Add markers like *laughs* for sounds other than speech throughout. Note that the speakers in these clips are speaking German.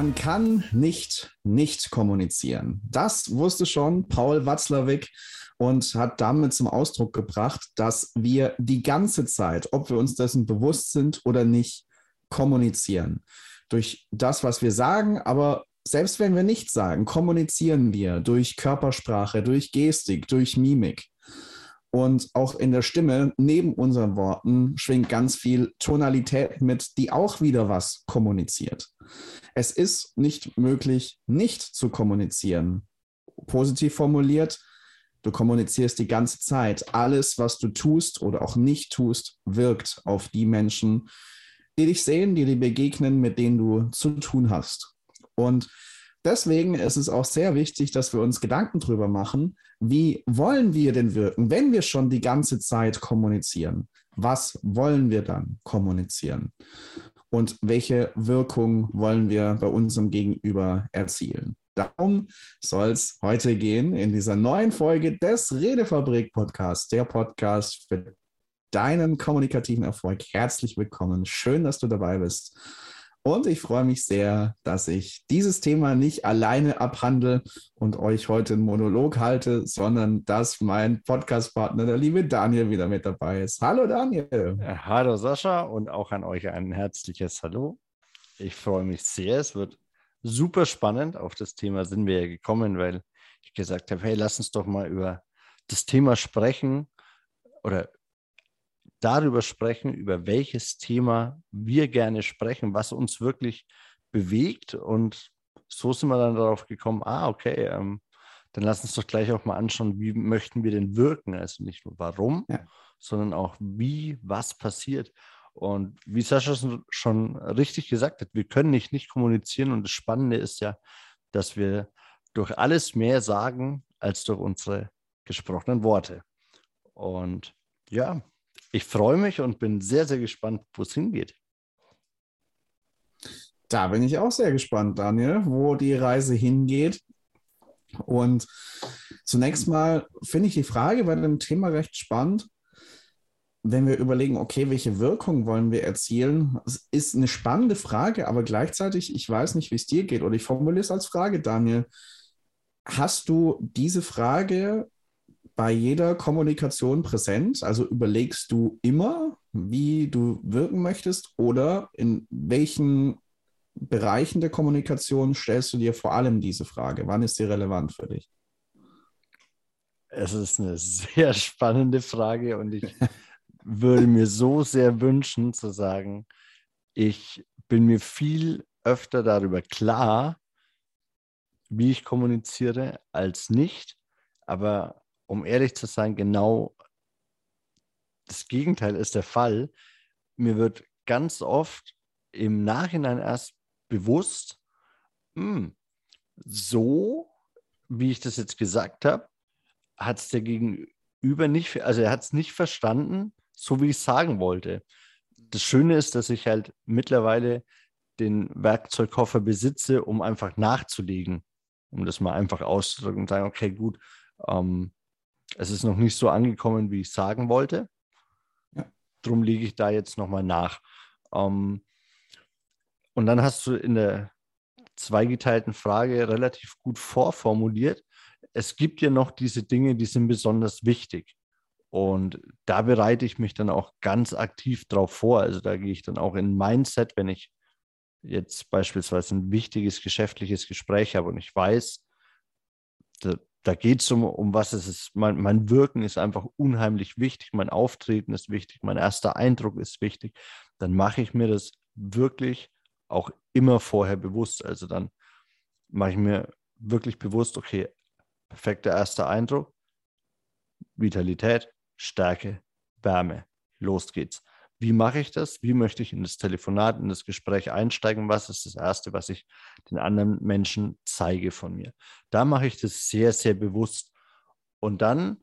Man kann nicht nicht kommunizieren. Das wusste schon Paul Watzlawick und hat damit zum Ausdruck gebracht, dass wir die ganze Zeit, ob wir uns dessen bewusst sind oder nicht, kommunizieren. Durch das, was wir sagen, aber selbst wenn wir nichts sagen, kommunizieren wir durch Körpersprache, durch Gestik, durch Mimik. Und auch in der Stimme neben unseren Worten schwingt ganz viel Tonalität mit, die auch wieder was kommuniziert. Es ist nicht möglich, nicht zu kommunizieren. Positiv formuliert, du kommunizierst die ganze Zeit. Alles, was du tust oder auch nicht tust, wirkt auf die Menschen, die dich sehen, die dir begegnen, mit denen du zu tun hast. Und deswegen ist es auch sehr wichtig, dass wir uns Gedanken darüber machen, wie wollen wir denn wirken, wenn wir schon die ganze Zeit kommunizieren? Was wollen wir dann kommunizieren? Und welche Wirkung wollen wir bei unserem Gegenüber erzielen? Darum soll es heute gehen in dieser neuen Folge des Redefabrik Podcasts, der Podcast für deinen kommunikativen Erfolg. Herzlich willkommen. Schön, dass du dabei bist. Und ich freue mich sehr, dass ich dieses Thema nicht alleine abhandle und euch heute einen Monolog halte, sondern dass mein Podcastpartner, der liebe Daniel, wieder mit dabei ist. Hallo Daniel. Hallo Sascha und auch an euch ein herzliches Hallo. Ich freue mich sehr. Es wird super spannend. Auf das Thema sind wir ja gekommen, weil ich gesagt habe, hey, lass uns doch mal über das Thema sprechen oder darüber sprechen, über welches Thema wir gerne sprechen, was uns wirklich bewegt. Und so sind wir dann darauf gekommen, ah, okay, ähm, dann lass uns doch gleich auch mal anschauen, wie möchten wir denn wirken? Also nicht nur warum, ja. sondern auch wie, was passiert. Und wie Sascha schon richtig gesagt hat, wir können nicht nicht kommunizieren. Und das Spannende ist ja, dass wir durch alles mehr sagen als durch unsere gesprochenen Worte. Und ja, ich freue mich und bin sehr, sehr gespannt, wo es hingeht. Da bin ich auch sehr gespannt, Daniel, wo die Reise hingeht. Und zunächst mal finde ich die Frage bei dem Thema recht spannend. Wenn wir überlegen, okay, welche Wirkung wollen wir erzielen, das ist eine spannende Frage, aber gleichzeitig, ich weiß nicht, wie es dir geht, oder ich formuliere es als Frage, Daniel. Hast du diese Frage bei jeder Kommunikation präsent? Also überlegst du immer, wie du wirken möchtest oder in welchen Bereichen der Kommunikation stellst du dir vor allem diese Frage? Wann ist sie relevant für dich? Es ist eine sehr spannende Frage und ich würde mir so sehr wünschen zu sagen, ich bin mir viel öfter darüber klar, wie ich kommuniziere, als nicht. Aber um ehrlich zu sein, genau das Gegenteil ist der Fall. Mir wird ganz oft im Nachhinein erst bewusst, hm, so wie ich das jetzt gesagt habe, hat es der Gegenüber nicht, also er hat es nicht verstanden, so wie ich es sagen wollte. Das Schöne ist, dass ich halt mittlerweile den Werkzeugkoffer besitze, um einfach nachzulegen, um das mal einfach auszudrücken und sagen, okay, gut, ähm, es ist noch nicht so angekommen, wie ich sagen wollte. Ja. Drum liege ich da jetzt nochmal nach. Ähm, und dann hast du in der zweigeteilten Frage relativ gut vorformuliert. Es gibt ja noch diese Dinge, die sind besonders wichtig. Und da bereite ich mich dann auch ganz aktiv drauf vor. Also da gehe ich dann auch in Mindset, wenn ich jetzt beispielsweise ein wichtiges geschäftliches Gespräch habe und ich weiß, da geht es um, um was es ist. Mein, mein Wirken ist einfach unheimlich wichtig, mein Auftreten ist wichtig, mein erster Eindruck ist wichtig. Dann mache ich mir das wirklich auch immer vorher bewusst. Also dann mache ich mir wirklich bewusst, okay, perfekter erster Eindruck, Vitalität, Stärke, Wärme, los geht's. Wie mache ich das? Wie möchte ich in das Telefonat, in das Gespräch einsteigen? Was ist das Erste, was ich den anderen Menschen zeige von mir? Da mache ich das sehr, sehr bewusst. Und dann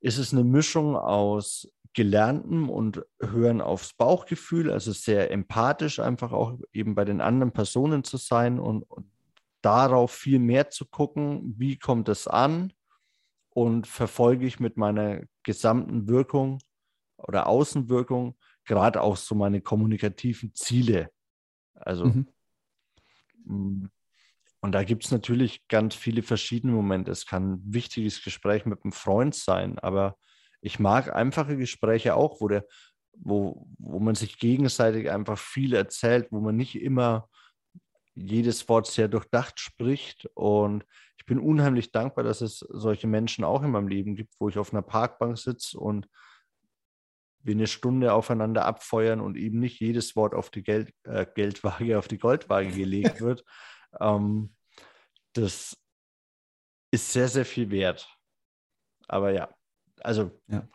ist es eine Mischung aus Gelerntem und Hören aufs Bauchgefühl, also sehr empathisch einfach auch eben bei den anderen Personen zu sein und, und darauf viel mehr zu gucken, wie kommt es an und verfolge ich mit meiner gesamten Wirkung oder Außenwirkung gerade auch so meine kommunikativen Ziele. Also mhm. Mm. Und da gibt es natürlich ganz viele verschiedene Momente. Es kann ein wichtiges Gespräch mit einem Freund sein, aber ich mag einfache Gespräche auch, wo, der, wo, wo man sich gegenseitig einfach viel erzählt, wo man nicht immer jedes Wort sehr durchdacht spricht. Und ich bin unheimlich dankbar, dass es solche Menschen auch in meinem Leben gibt, wo ich auf einer Parkbank sitze und wir eine Stunde aufeinander abfeuern und eben nicht jedes Wort auf die Geld, äh, Geldwaage, auf die Goldwaage gelegt *laughs* wird. ähm, das ist sehr, sehr viel wert. Aber ja, also ja.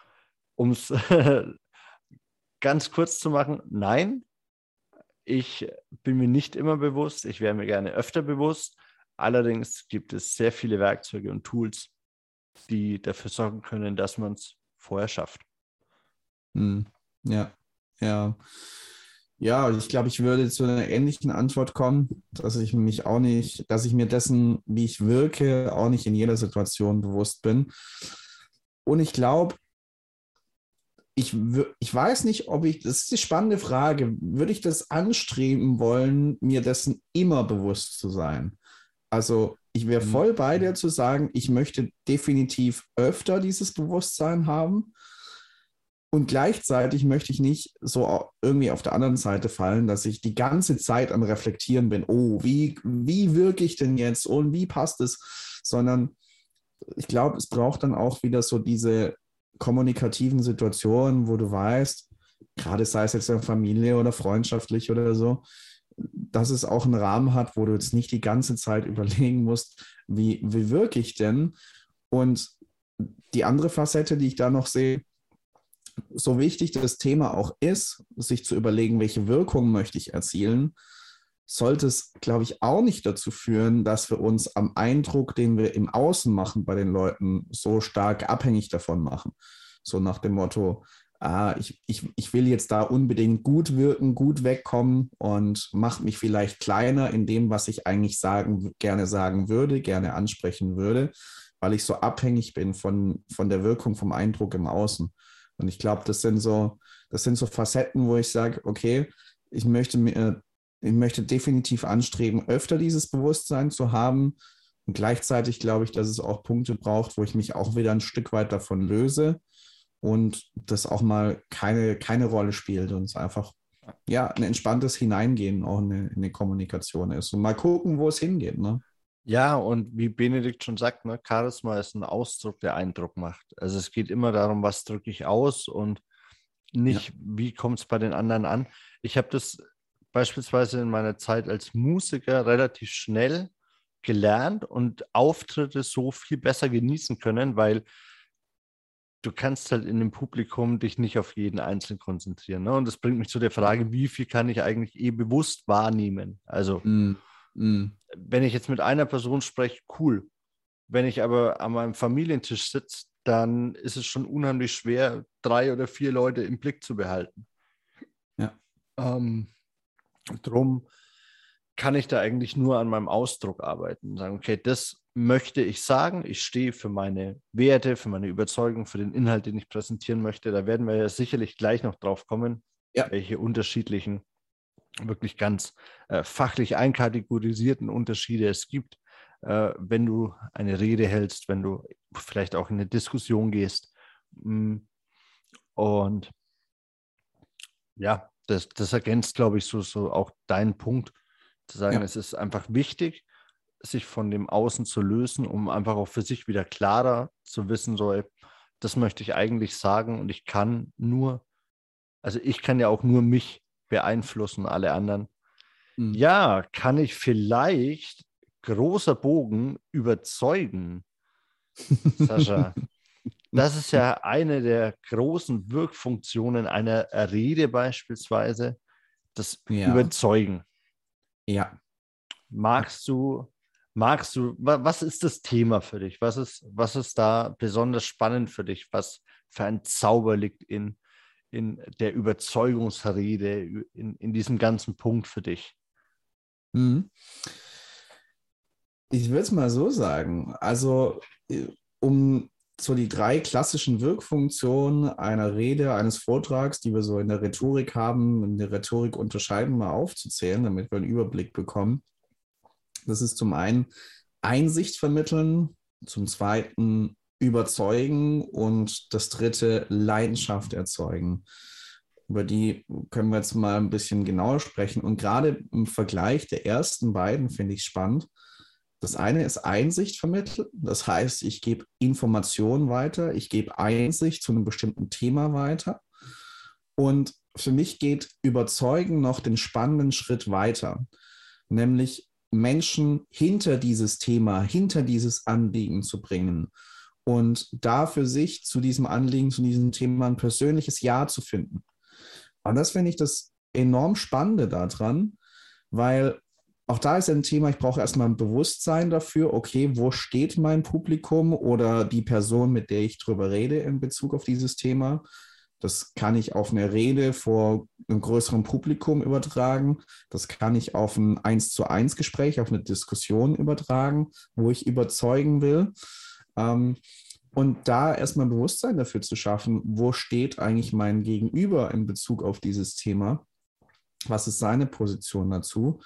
um es *laughs* ganz kurz zu machen, nein, ich bin mir nicht immer bewusst, ich wäre mir gerne öfter bewusst. Allerdings gibt es sehr viele Werkzeuge und Tools, die dafür sorgen können, dass man es vorher schafft. Hm. Ja, ja. Ja, ich glaube, ich würde zu einer ähnlichen Antwort kommen, dass ich mich auch nicht, dass ich mir dessen, wie ich wirke, auch nicht in jeder Situation bewusst bin. Und ich glaube, ich, ich weiß nicht, ob ich, das ist die spannende Frage, würde ich das anstreben wollen, mir dessen immer bewusst zu sein? Also ich wäre mhm. voll bei dir zu sagen, ich möchte definitiv öfter dieses Bewusstsein haben. Und gleichzeitig möchte ich nicht so irgendwie auf der anderen Seite fallen, dass ich die ganze Zeit am Reflektieren bin, oh, wie, wie wirke ich denn jetzt und wie passt es, sondern ich glaube, es braucht dann auch wieder so diese kommunikativen Situationen, wo du weißt, gerade sei es jetzt in Familie oder freundschaftlich oder so, dass es auch einen Rahmen hat, wo du jetzt nicht die ganze Zeit *laughs* überlegen musst, wie, wie wirke ich denn? Und die andere Facette, die ich da noch sehe, so wichtig das Thema auch ist, sich zu überlegen, welche Wirkung möchte ich erzielen, sollte es, glaube ich, auch nicht dazu führen, dass wir uns am Eindruck, den wir im Außen machen bei den Leuten, so stark abhängig davon machen. So nach dem Motto, ah, ich, ich, ich will jetzt da unbedingt gut wirken, gut wegkommen und mache mich vielleicht kleiner in dem, was ich eigentlich sagen, gerne sagen würde, gerne ansprechen würde, weil ich so abhängig bin von, von der Wirkung, vom Eindruck im Außen. Und ich glaube, das sind so, das sind so Facetten, wo ich sage, okay, ich möchte mir, ich möchte definitiv anstreben, öfter dieses Bewusstsein zu haben. Und gleichzeitig glaube ich, dass es auch Punkte braucht, wo ich mich auch wieder ein Stück weit davon löse und das auch mal keine, keine Rolle spielt und es einfach ja, ein entspanntes Hineingehen auch in eine, in eine Kommunikation ist. Und mal gucken, wo es hingeht. Ne? Ja, und wie Benedikt schon sagt, ne, Charisma ist ein Ausdruck, der Eindruck macht. Also es geht immer darum, was drücke ich aus und nicht, ja. wie kommt es bei den anderen an. Ich habe das beispielsweise in meiner Zeit als Musiker relativ schnell gelernt und Auftritte so viel besser genießen können, weil du kannst halt in dem Publikum dich nicht auf jeden Einzelnen konzentrieren. Ne? Und das bringt mich zu der Frage, wie viel kann ich eigentlich eh bewusst wahrnehmen? Also mm. Mm. Wenn ich jetzt mit einer Person spreche, cool. Wenn ich aber an meinem Familientisch sitze, dann ist es schon unheimlich schwer, drei oder vier Leute im Blick zu behalten. Ja. Ähm, drum kann ich da eigentlich nur an meinem Ausdruck arbeiten und sagen, okay, das möchte ich sagen. Ich stehe für meine Werte, für meine Überzeugung, für den Inhalt, den ich präsentieren möchte. Da werden wir ja sicherlich gleich noch drauf kommen, ja. welche unterschiedlichen wirklich ganz äh, fachlich einkategorisierten Unterschiede es gibt, äh, wenn du eine Rede hältst, wenn du vielleicht auch in eine Diskussion gehst. Mm. Und ja, das, das ergänzt, glaube ich, so, so auch deinen Punkt, zu sagen, ja. es ist einfach wichtig, sich von dem Außen zu lösen, um einfach auch für sich wieder klarer zu wissen, so, ey, das möchte ich eigentlich sagen und ich kann nur, also ich kann ja auch nur mich beeinflussen, alle anderen. Mhm. Ja, kann ich vielleicht großer Bogen überzeugen, *laughs* Sascha. Das ist ja eine der großen Wirkfunktionen einer Rede beispielsweise, das ja. Überzeugen. Ja. Magst du, magst du, was ist das Thema für dich? Was ist, was ist da besonders spannend für dich? Was für ein Zauber liegt in in der Überzeugungsrede, in, in diesem ganzen Punkt für dich? Mhm. Ich würde es mal so sagen. Also, äh, um so die drei klassischen Wirkfunktionen einer Rede, eines Vortrags, die wir so in der Rhetorik haben, in der Rhetorik unterscheiden, mal aufzuzählen, damit wir einen Überblick bekommen. Das ist zum einen Einsicht vermitteln, zum zweiten überzeugen und das dritte Leidenschaft erzeugen. Über die können wir jetzt mal ein bisschen genauer sprechen. Und gerade im Vergleich der ersten beiden finde ich spannend. Das eine ist Einsicht vermitteln. Das heißt, ich gebe Informationen weiter, ich gebe Einsicht zu einem bestimmten Thema weiter. Und für mich geht Überzeugen noch den spannenden Schritt weiter, nämlich Menschen hinter dieses Thema, hinter dieses Anliegen zu bringen und da für sich zu diesem Anliegen, zu diesem Thema ein persönliches Ja zu finden. Und das finde ich das enorm Spannende daran, weil auch da ist ein Thema, ich brauche erstmal ein Bewusstsein dafür, okay, wo steht mein Publikum oder die Person, mit der ich drüber rede in Bezug auf dieses Thema. Das kann ich auf eine Rede vor einem größeren Publikum übertragen. Das kann ich auf ein Eins zu eins Gespräch, auf eine Diskussion übertragen, wo ich überzeugen will. Ähm, und da erstmal Bewusstsein dafür zu schaffen, wo steht eigentlich mein Gegenüber in Bezug auf dieses Thema? Was ist seine Position dazu?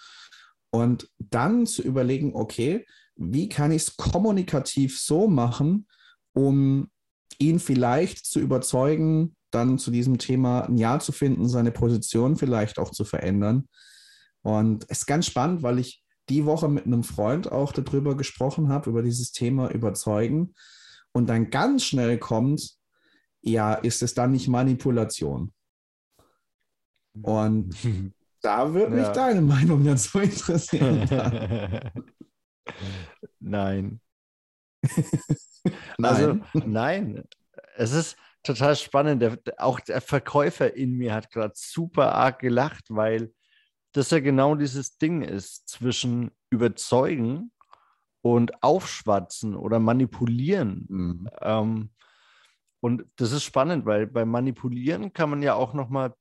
Und dann zu überlegen, okay, wie kann ich es kommunikativ so machen, um ihn vielleicht zu überzeugen, dann zu diesem Thema ein Ja zu finden, seine Position vielleicht auch zu verändern. Und es ist ganz spannend, weil ich die Woche mit einem Freund auch darüber gesprochen habe, über dieses Thema Überzeugen. Und dann ganz schnell kommt, ja, ist es dann nicht Manipulation? Und *laughs* da würde mich ja. deine Meinung dazu interessieren. *laughs* nein. *laughs* nein. Also, nein. Es ist total spannend. Der, auch der Verkäufer in mir hat gerade super arg gelacht, weil das ja genau dieses Ding ist zwischen überzeugen und aufschwatzen oder manipulieren. Mhm. Ähm, und das ist spannend, weil beim Manipulieren kann man ja auch nochmal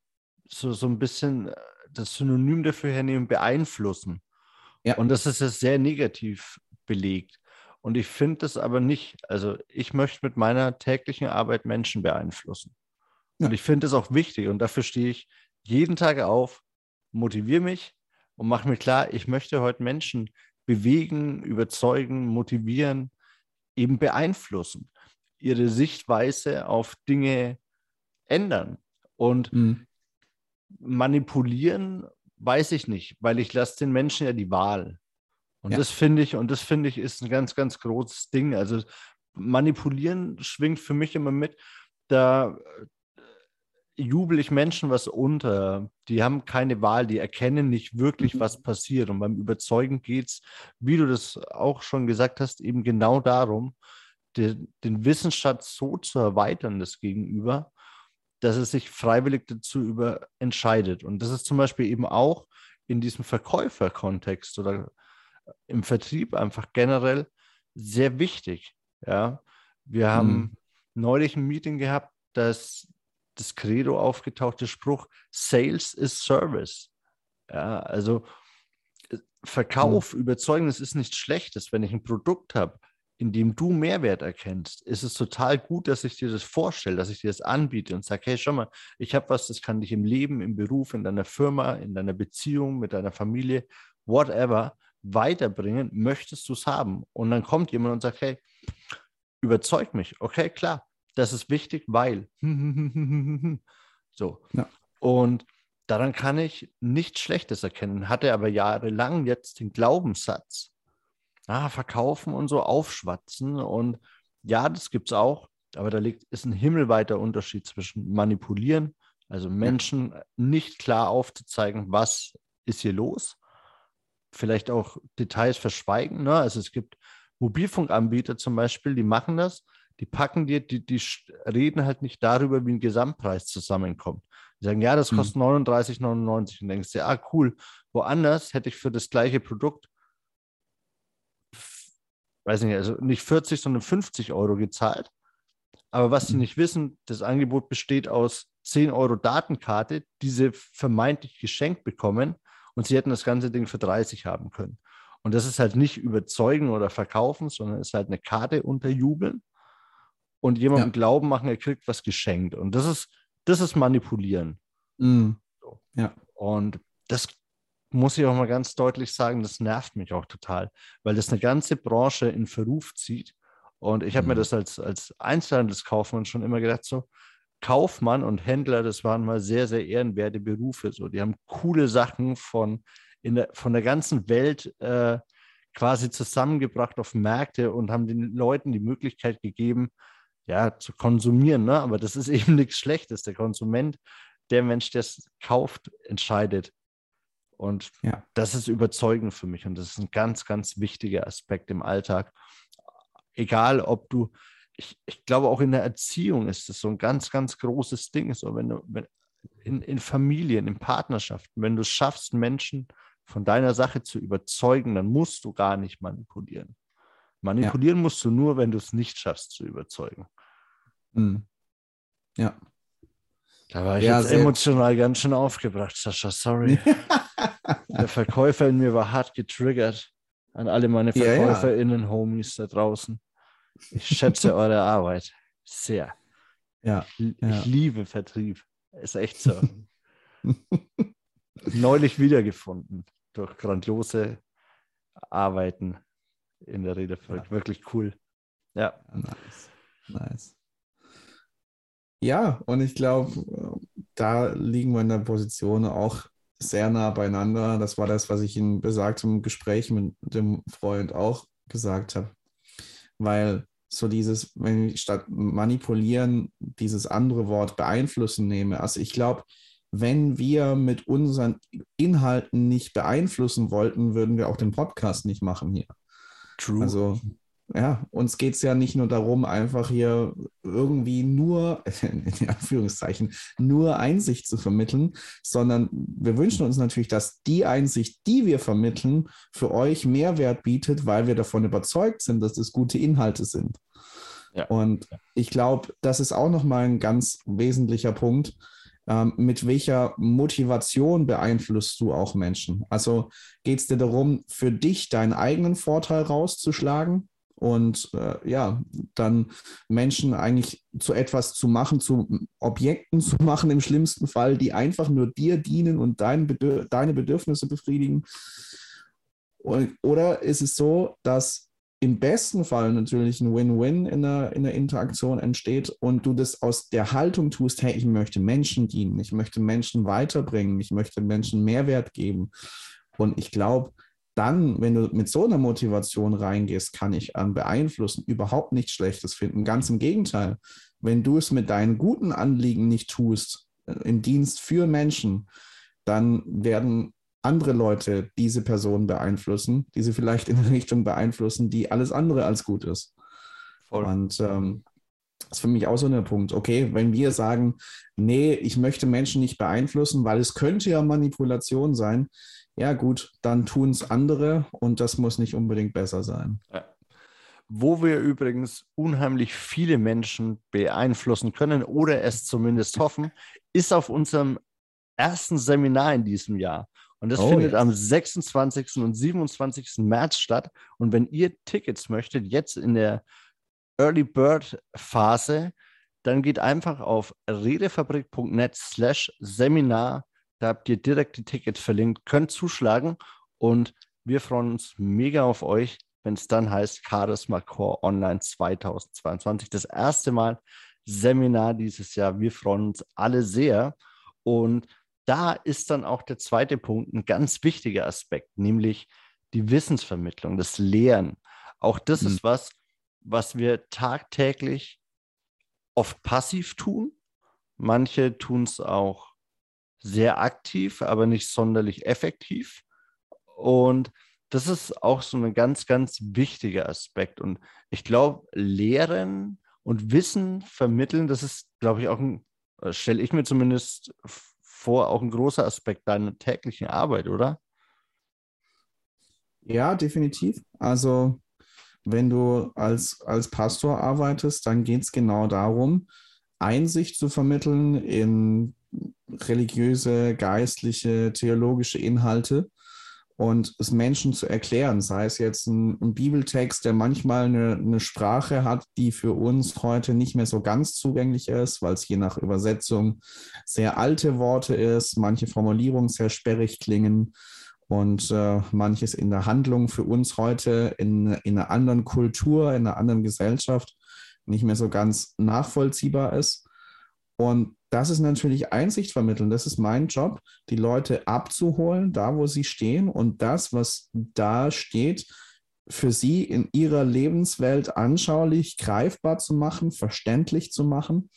so, so ein bisschen äh, das Synonym dafür hernehmen, beeinflussen. Ja. Und das ist ja sehr negativ belegt. Und ich finde das aber nicht. Also ich möchte mit meiner täglichen Arbeit Menschen beeinflussen. Ja. Und ich finde es auch wichtig. Und dafür stehe ich jeden Tag auf, motiviere mich und mache mir klar, ich möchte heute Menschen bewegen, überzeugen, motivieren, eben beeinflussen, ihre Sichtweise auf Dinge ändern. Und mhm. manipulieren weiß ich nicht, weil ich lasse den Menschen ja die Wahl. Und ja. das finde ich, und das finde ich, ist ein ganz, ganz großes Ding. Also manipulieren schwingt für mich immer mit. Da jubel ich Menschen was unter. Die haben keine Wahl, die erkennen nicht wirklich, mhm. was passiert. Und beim Überzeugen geht es, wie du das auch schon gesagt hast, eben genau darum, den, den Wissensschatz so zu erweitern, das Gegenüber, dass es sich freiwillig dazu über entscheidet. Und das ist zum Beispiel eben auch in diesem Verkäuferkontext oder im Vertrieb einfach generell sehr wichtig. Ja, wir haben mhm. neulich ein Meeting gehabt, dass das Credo aufgetauchte Spruch, Sales is Service. Ja, also äh, Verkauf, mhm. Überzeugen, das ist nichts Schlechtes. Wenn ich ein Produkt habe, in dem du Mehrwert erkennst, ist es total gut, dass ich dir das vorstelle, dass ich dir das anbiete und sage, hey, schau mal, ich habe was, das kann dich im Leben, im Beruf, in deiner Firma, in deiner Beziehung, mit deiner Familie, whatever, weiterbringen. Möchtest du es haben? Und dann kommt jemand und sagt, hey, überzeug mich. Okay, klar das ist wichtig, weil. *laughs* so. Ja. Und daran kann ich nichts Schlechtes erkennen. Hatte aber jahrelang jetzt den Glaubenssatz. Ah, verkaufen und so aufschwatzen. Und ja, das gibt es auch. Aber da liegt, ist ein himmelweiter Unterschied zwischen manipulieren, also Menschen ja. nicht klar aufzuzeigen, was ist hier los. Vielleicht auch Details verschweigen. Ne? Also es gibt Mobilfunkanbieter zum Beispiel, die machen das, die packen dir, die, die reden halt nicht darüber, wie ein Gesamtpreis zusammenkommt. Die sagen, ja, das kostet mhm. 39,99 und denkst dir, ah, cool, woanders hätte ich für das gleiche Produkt, weiß nicht, also nicht 40, sondern 50 Euro gezahlt. Aber was sie mhm. nicht wissen, das Angebot besteht aus 10 Euro Datenkarte, die sie vermeintlich geschenkt bekommen und sie hätten das ganze Ding für 30 haben können. Und das ist halt nicht überzeugen oder verkaufen, sondern ist halt eine Karte unterjubeln und jemandem ja. glauben machen, er kriegt was geschenkt. Und das ist, das ist manipulieren. Mhm. So. Ja. Und das muss ich auch mal ganz deutlich sagen, das nervt mich auch total, weil das eine ganze Branche in Verruf zieht. Und ich habe mhm. mir das als, als Einzelhandelskaufmann schon immer gedacht, so, Kaufmann und Händler, das waren mal sehr, sehr ehrenwerte Berufe. So, die haben coole Sachen von, in der, von der ganzen Welt äh, quasi zusammengebracht auf Märkte und haben den Leuten die Möglichkeit gegeben, ja, zu konsumieren. Ne? Aber das ist *laughs* eben nichts Schlechtes. Der Konsument, der Mensch, der es kauft, entscheidet. Und ja. das ist überzeugend für mich und das ist ein ganz, ganz wichtiger Aspekt im Alltag. Egal, ob du, ich, ich glaube auch in der Erziehung ist das so ein ganz, ganz großes Ding. So, wenn du, wenn, in, in Familien, in Partnerschaften, wenn du es schaffst, Menschen von deiner Sache zu überzeugen, dann musst du gar nicht manipulieren. Manipulieren ja. musst du nur, wenn du es nicht schaffst zu überzeugen. Mhm. Ja. Da war ich ja, jetzt emotional ganz schön aufgebracht, Sascha. Sorry. Der Verkäufer in mir war hart getriggert. An alle meine VerkäuferInnen, ja, ja. Homies da draußen. Ich schätze eure Arbeit sehr. Ja, ich, ich liebe Vertrieb. Ist echt so. *laughs* Neulich wiedergefunden durch grandiose Arbeiten in der Redefabrik. Wirklich cool. Ja. Nice. Nice. Ja, und ich glaube, da liegen wir in der Position auch sehr nah beieinander. Das war das, was ich in besagtem Gespräch mit dem Freund auch gesagt habe. Weil so dieses, wenn ich statt manipulieren dieses andere Wort beeinflussen nehme, also ich glaube, wenn wir mit unseren Inhalten nicht beeinflussen wollten, würden wir auch den Podcast nicht machen hier. True. Also ja, uns geht es ja nicht nur darum, einfach hier irgendwie nur, *laughs* in Anführungszeichen, nur Einsicht zu vermitteln, sondern wir wünschen uns natürlich, dass die Einsicht, die wir vermitteln, für euch Mehrwert bietet, weil wir davon überzeugt sind, dass es gute Inhalte sind. Ja. Und ich glaube, das ist auch nochmal ein ganz wesentlicher Punkt. Ähm, mit welcher Motivation beeinflusst du auch Menschen? Also geht es dir darum, für dich deinen eigenen Vorteil rauszuschlagen? Und äh, ja, dann Menschen eigentlich zu etwas zu machen, zu Objekten zu machen im schlimmsten Fall, die einfach nur dir dienen und dein Bedür deine Bedürfnisse befriedigen. Und, oder ist es so, dass im besten Fall natürlich ein Win-Win in der, in der Interaktion entsteht und du das aus der Haltung tust, hey, ich möchte Menschen dienen, ich möchte Menschen weiterbringen, ich möchte Menschen Mehrwert geben. Und ich glaube, dann, wenn du mit so einer Motivation reingehst, kann ich an Beeinflussen überhaupt nichts Schlechtes finden. Ganz im Gegenteil. Wenn du es mit deinen guten Anliegen nicht tust, äh, im Dienst für Menschen, dann werden andere Leute diese Person beeinflussen, die sie vielleicht in eine Richtung beeinflussen, die alles andere als gut ist. Voll. Und ähm, das ist für mich auch so ein Punkt. Okay, wenn wir sagen, nee, ich möchte Menschen nicht beeinflussen, weil es könnte ja Manipulation sein, ja gut, dann tun es andere und das muss nicht unbedingt besser sein. Ja. Wo wir übrigens unheimlich viele Menschen beeinflussen können oder es zumindest hoffen, ist auf unserem ersten Seminar in diesem Jahr. Und das oh, findet yes. am 26. und 27. März statt. Und wenn ihr Tickets möchtet, jetzt in der Early Bird Phase, dann geht einfach auf redefabrik.net slash Seminar da habt ihr direkt die Tickets verlinkt, könnt zuschlagen und wir freuen uns mega auf euch, wenn es dann heißt Charisma Core Online 2022. Das erste Mal Seminar dieses Jahr. Wir freuen uns alle sehr. Und da ist dann auch der zweite Punkt ein ganz wichtiger Aspekt, nämlich die Wissensvermittlung, das Lehren. Auch das mhm. ist was, was wir tagtäglich oft passiv tun. Manche tun es auch sehr aktiv, aber nicht sonderlich effektiv. Und das ist auch so ein ganz, ganz wichtiger Aspekt. Und ich glaube, Lehren und Wissen vermitteln, das ist, glaube ich, auch ein, äh, stelle ich mir zumindest vor, auch ein großer Aspekt deiner täglichen Arbeit, oder? Ja, definitiv. Also, wenn du als, als Pastor arbeitest, dann geht es genau darum, Einsicht zu vermitteln in religiöse, geistliche, theologische Inhalte und es Menschen zu erklären, sei es jetzt ein, ein Bibeltext, der manchmal eine, eine, Sprache hat, die für uns heute nicht mehr so ganz zugänglich ist, weil es je nach Übersetzung sehr alte Worte ist, manche Formulierungen sehr sperrig klingen und äh, manches in der Handlung für uns heute in, in einer anderen Kultur, in einer anderen Gesellschaft nicht mehr so ganz nachvollziehbar ist. Und das ist natürlich Einsicht vermitteln. Das ist mein Job, die Leute abzuholen, da wo sie stehen und das, was da steht, für sie in ihrer Lebenswelt anschaulich greifbar zu machen, verständlich zu machen.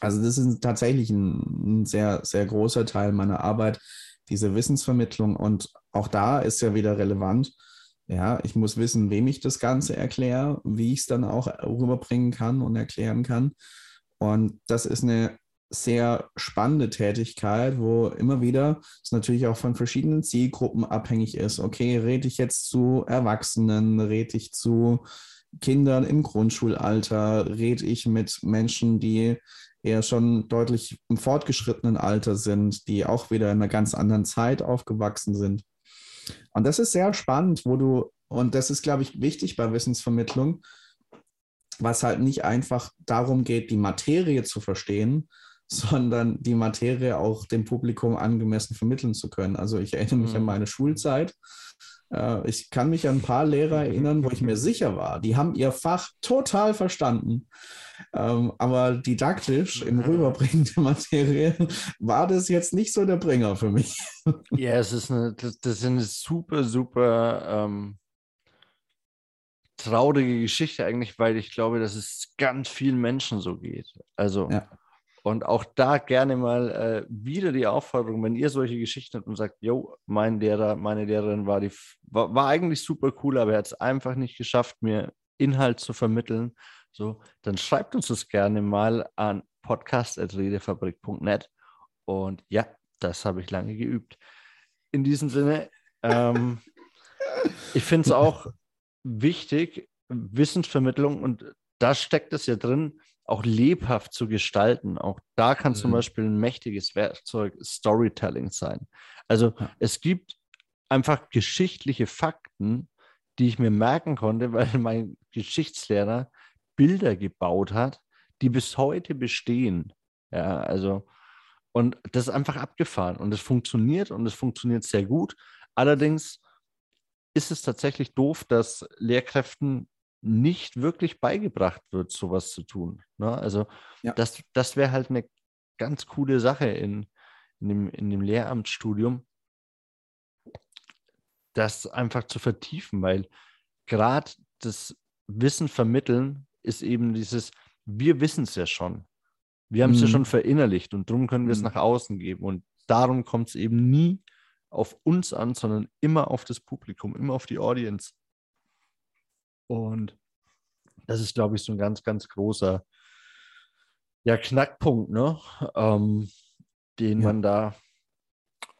Also das ist tatsächlich ein, ein sehr, sehr großer Teil meiner Arbeit, diese Wissensvermittlung. Und auch da ist ja wieder relevant, ja, ich muss wissen, wem ich das Ganze erkläre, wie ich es dann auch rüberbringen kann und erklären kann. Und das ist eine sehr spannende Tätigkeit, wo immer wieder es natürlich auch von verschiedenen Zielgruppen abhängig ist. Okay, rede ich jetzt zu Erwachsenen, rede ich zu Kindern im Grundschulalter, rede ich mit Menschen, die eher schon deutlich im fortgeschrittenen Alter sind, die auch wieder in einer ganz anderen Zeit aufgewachsen sind. Und das ist sehr spannend, wo du, und das ist, glaube ich, wichtig bei Wissensvermittlung, was halt nicht einfach darum geht, die Materie zu verstehen, *laughs* sondern die Materie auch dem Publikum angemessen vermitteln zu können. Also ich erinnere mich mhm. an meine Schulzeit. Äh, ich kann mich an ein paar Lehrer erinnern, wo ich mir sicher war, die haben ihr Fach total verstanden. Ähm, aber didaktisch im Rüberbringen der Materie *laughs* war das jetzt nicht so der Bringer für mich. Ja, es ist eine, das, das ist eine super, super ähm, traurige Geschichte eigentlich, weil ich glaube, dass es ganz vielen Menschen so geht. Also ja. Und auch da gerne mal äh, wieder die Aufforderung, wenn ihr solche Geschichten habt und sagt, yo, mein Lehrer, meine Lehrerin war, die, war, war eigentlich super cool, aber er hat es einfach nicht geschafft, mir Inhalt zu vermitteln, so, dann schreibt uns das gerne mal an podcast.redefabrik.net. Und ja, das habe ich lange geübt. In diesem Sinne, ähm, *laughs* ich finde es auch wichtig, Wissensvermittlung, und da steckt es ja drin, auch lebhaft zu gestalten. Auch da kann mhm. zum Beispiel ein mächtiges Werkzeug Storytelling sein. Also ja. es gibt einfach geschichtliche Fakten, die ich mir merken konnte, *laughs* weil mein Geschichtslehrer Bilder gebaut hat, die bis heute bestehen. Ja, also und das ist einfach abgefahren und es funktioniert und es funktioniert sehr gut. Allerdings ist es tatsächlich doof, dass Lehrkräften nicht wirklich beigebracht wird, sowas zu tun. Ne? Also ja. das, das wäre halt eine ganz coole Sache in, in, dem, in dem Lehramtsstudium, das einfach zu vertiefen, weil gerade das Wissen vermitteln ist eben dieses, wir wissen es ja schon. Wir haben es mhm. ja schon verinnerlicht und darum können wir es mhm. nach außen geben. Und darum kommt es eben nie auf uns an, sondern immer auf das Publikum, immer auf die Audience. Und das ist, glaube ich, so ein ganz, ganz großer ja, Knackpunkt, ne? Ähm, den ja. man da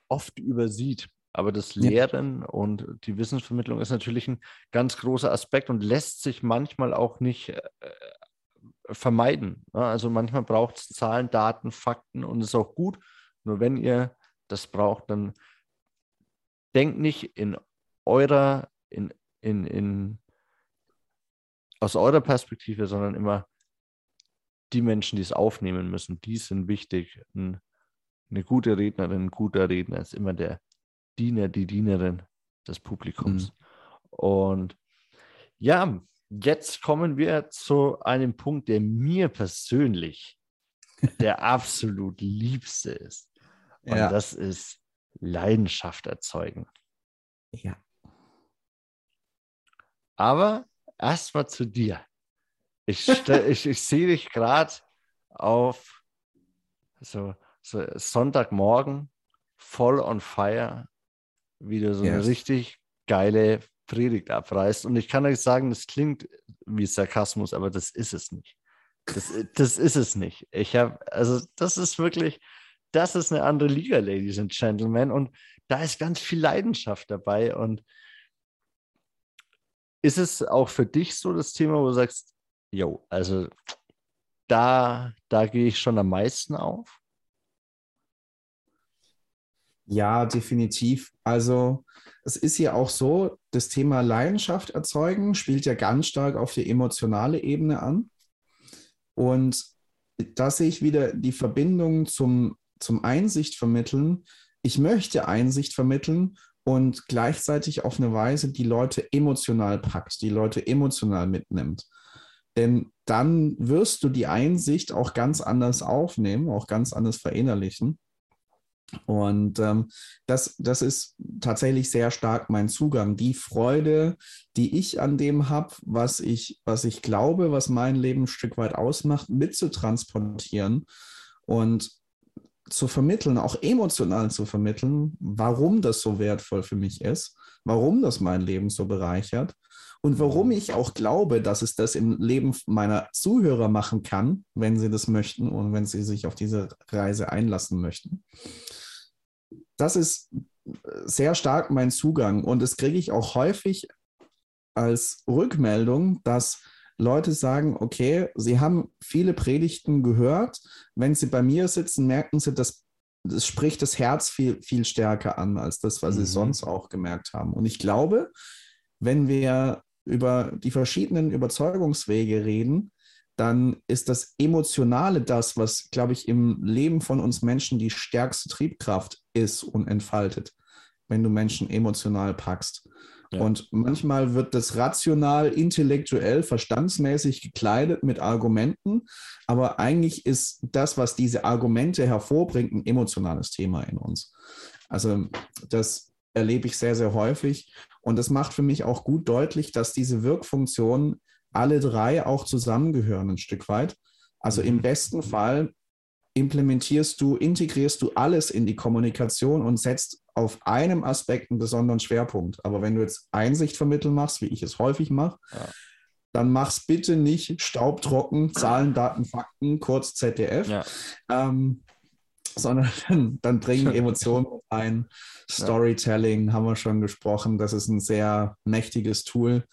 oft übersieht. Aber das Lehren ja. und die Wissensvermittlung ist natürlich ein ganz großer Aspekt und lässt sich manchmal auch nicht äh, vermeiden. Ne? Also manchmal braucht es Zahlen, Daten, Fakten und ist auch gut. Nur wenn ihr das braucht, dann denkt nicht in eurer, in, in, in aus eurer Perspektive, sondern immer die Menschen, die es aufnehmen müssen, die sind wichtig. Ein, eine gute Rednerin, ein guter Redner ist immer der Diener, die Dienerin des Publikums. Mhm. Und ja, jetzt kommen wir zu einem Punkt, der mir persönlich *laughs* der absolut liebste ist. Und ja. das ist Leidenschaft erzeugen. Ja. Aber erstmal zu dir. Ich, *laughs* ich, ich sehe dich gerade auf so, so, Sonntagmorgen voll on fire, wie du so yes. eine richtig geile Predigt abreißt. Und ich kann euch sagen, das klingt wie Sarkasmus, aber das ist es nicht. Das, das ist es nicht. Ich habe, also das ist wirklich, das ist eine andere Liga, Ladies and Gentlemen. Und da ist ganz viel Leidenschaft dabei. Und ist es auch für dich so das Thema, wo du sagst, jo, also da, da gehe ich schon am meisten auf? Ja, definitiv. Also es ist ja auch so, das Thema Leidenschaft erzeugen spielt ja ganz stark auf die emotionale Ebene an. Und da sehe ich wieder die Verbindung zum, zum Einsicht vermitteln. Ich möchte Einsicht vermitteln und gleichzeitig auf eine Weise, die Leute emotional packt, die Leute emotional mitnimmt. Denn dann wirst du die Einsicht auch ganz anders aufnehmen, auch ganz anders verinnerlichen. Und ähm, das, das ist tatsächlich sehr stark mein Zugang. Die Freude, die ich an dem habe, was ich, was ich glaube, was mein Leben ein Stück weit ausmacht, mitzutransportieren und zu vermitteln, auch emotional zu vermitteln, warum das so wertvoll für mich ist, warum das mein Leben so bereichert und warum ich auch glaube, dass es das im Leben meiner Zuhörer machen kann, wenn sie das möchten und wenn sie sich auf diese Reise einlassen möchten. Das ist sehr stark mein Zugang und das kriege ich auch häufig als Rückmeldung, dass Leute sagen, okay, sie haben viele Predigten gehört. Wenn sie bei mir sitzen, merken sie, dass das spricht das Herz viel, viel stärker an als das, was mhm. sie sonst auch gemerkt haben. Und ich glaube, wenn wir über die verschiedenen Überzeugungswege reden, dann ist das Emotionale das, was, glaube ich, im Leben von uns Menschen die stärkste Triebkraft ist und entfaltet, wenn du Menschen emotional packst. Ja. Und manchmal wird das rational, intellektuell, verstandsmäßig gekleidet mit Argumenten, aber eigentlich ist das, was diese Argumente hervorbringt, ein emotionales Thema in uns. Also das erlebe ich sehr, sehr häufig und das macht für mich auch gut deutlich, dass diese Wirkfunktionen alle drei auch zusammengehören ein Stück weit. Also im mhm. besten Fall implementierst du, integrierst du alles in die Kommunikation und setzt auf einem Aspekt einen besonderen Schwerpunkt. Aber wenn du jetzt Einsicht vermitteln machst, wie ich es häufig mache, ja. dann mach's bitte nicht staubtrocken, Zahlen, Daten, Fakten, kurz ZDF, ja. ähm, sondern *laughs* dann, bringen *laughs* Emotionen ein. Storytelling haben wir schon gesprochen. Das ist ein sehr mächtiges Tool.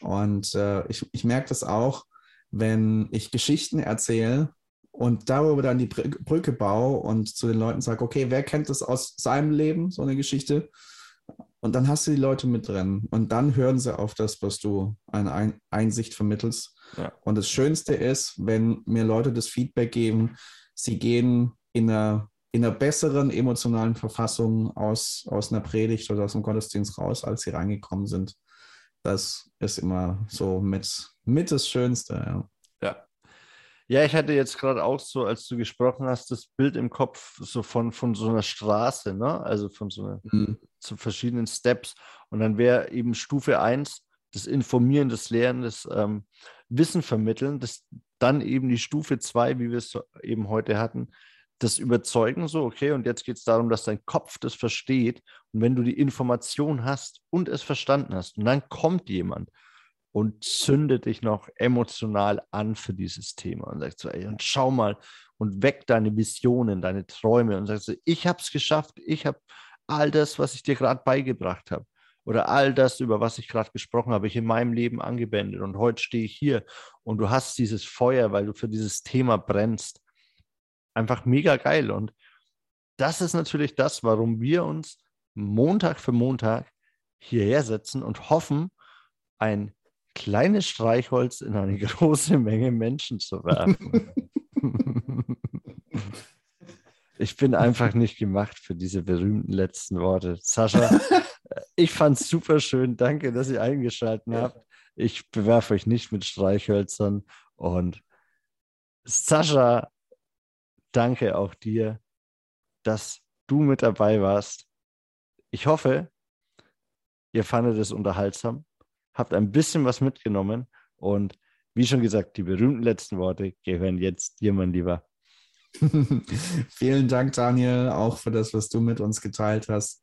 Und äh, ich, ich merke das auch, wenn ich Geschichten erzähle und darüber dann die Brücke baue und zu den Leuten sage, okay, wer kennt das aus seinem Leben, so eine Geschichte? Und dann hast du die Leute mit drin und dann hören sie auf das, was du eine Einsicht vermittelst. Ja. Und das Schönste ist, wenn mir Leute das Feedback geben, sie gehen in einer, in einer besseren emotionalen Verfassung aus, aus einer Predigt oder aus dem Gottesdienst raus, als sie reingekommen sind. Das ist immer so mit, mit das Schönste. Ja. Ja, ich hatte jetzt gerade auch so, als du gesprochen hast, das Bild im Kopf so von, von so einer Straße, ne? Also von so einer, mhm. zu verschiedenen Steps. Und dann wäre eben Stufe 1 das Informieren, das Lehren, das ähm, Wissen vermitteln, das dann eben die Stufe 2, wie wir es eben heute hatten, das Überzeugen so, okay, und jetzt geht es darum, dass dein Kopf das versteht. Und wenn du die Information hast und es verstanden hast, und dann kommt jemand und zündet dich noch emotional an für dieses Thema und sagst so, ey, und schau mal und weck deine Visionen, deine Träume und sagst so, ich habe es geschafft, ich habe all das, was ich dir gerade beigebracht habe oder all das, über was ich gerade gesprochen habe, ich in meinem Leben angewendet und heute stehe ich hier und du hast dieses Feuer, weil du für dieses Thema brennst. Einfach mega geil und das ist natürlich das, warum wir uns Montag für Montag hierher setzen und hoffen, ein kleines Streichholz in eine *laughs* große Menge Menschen zu werfen. ich bin einfach nicht gemacht für diese berühmten letzten Worte. Sascha, *laughs* ich fand es super schön. Danke, dass ihr eingeschaltet habt. Ich bewerfe euch nicht mit Streichhölzern. Und Sascha, danke auch dir, dass du mit dabei warst. Ich hoffe, ihr fandet es unterhaltsam habt ein bisschen was mitgenommen und wie schon gesagt, die berühmten letzten Worte gehören jetzt dir, mein Lieber. *laughs* Vielen Dank, Daniel, auch für das, was du mit uns geteilt hast.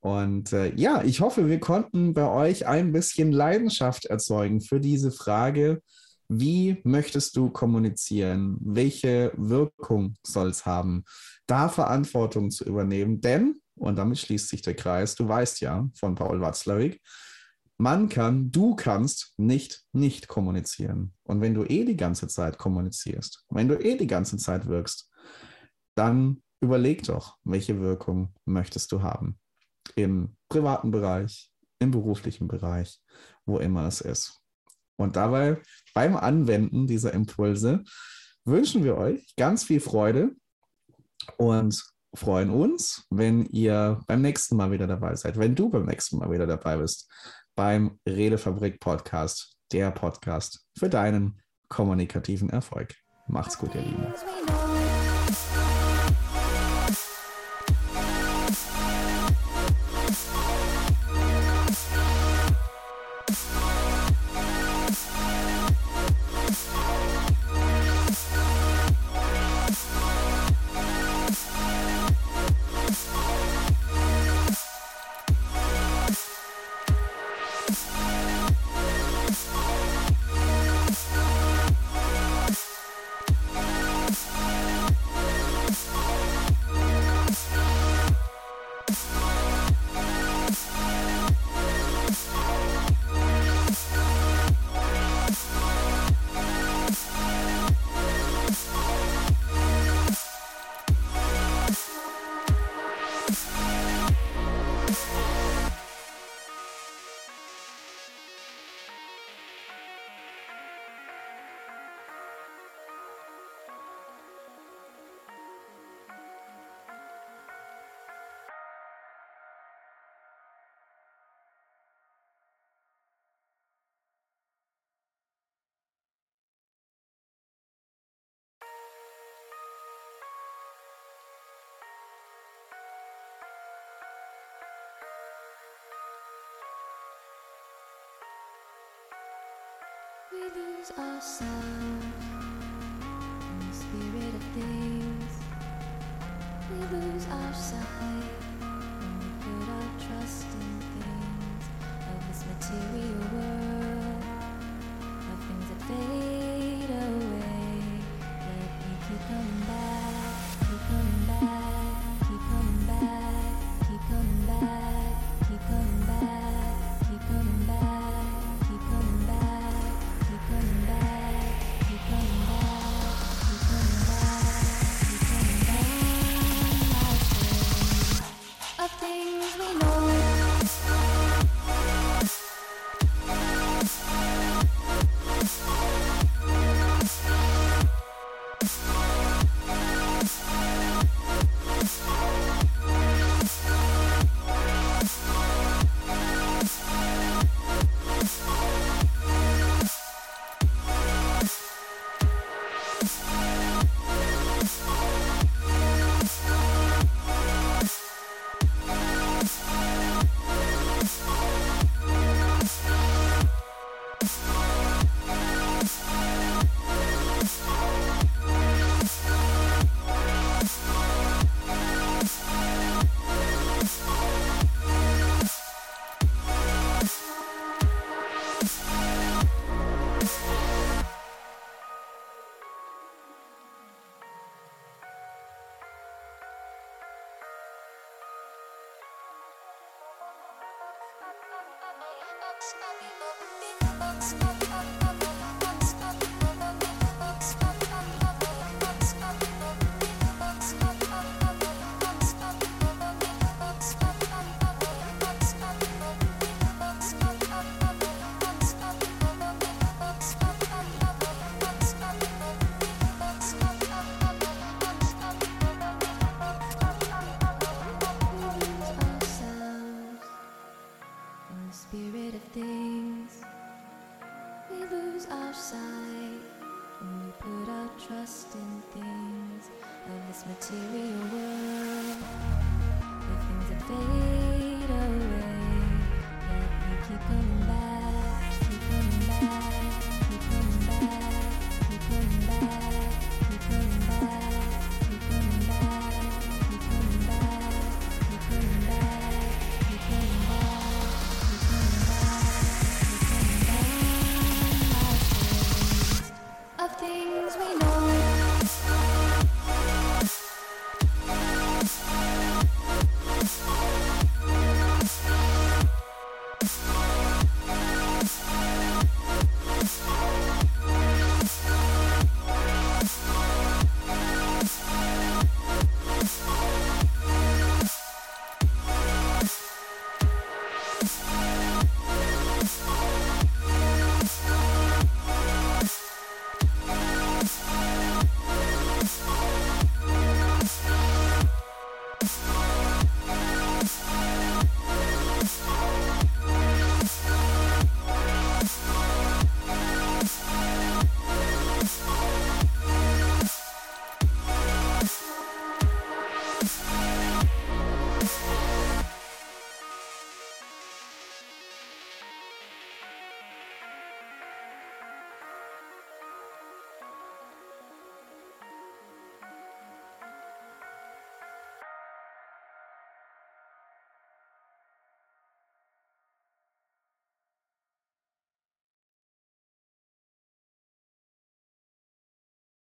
Und äh, ja, ich hoffe, wir konnten bei euch ein bisschen Leidenschaft erzeugen für diese Frage, wie möchtest du kommunizieren? Welche Wirkung soll es haben? Da Verantwortung zu übernehmen, denn, und damit schließt sich der Kreis, du weißt ja von Paul Watzlawick, man kann, du kannst nicht nicht kommunizieren. Und wenn du eh die ganze Zeit kommunizierst, wenn du eh die ganze Zeit wirkst, dann überleg doch, welche Wirkung möchtest du haben. Im privaten Bereich, im beruflichen Bereich, wo immer es ist. Und dabei beim Anwenden dieser Impulse wünschen wir euch ganz viel Freude und freuen uns, wenn ihr beim nächsten Mal wieder dabei seid, wenn du beim nächsten Mal wieder dabei bist beim Redefabrik Podcast, der Podcast für deinen kommunikativen Erfolg. Macht's gut, ihr Lieben. We lose ourselves in the spirit of things. We lose our sight when we put our trust in things of this material. Okay.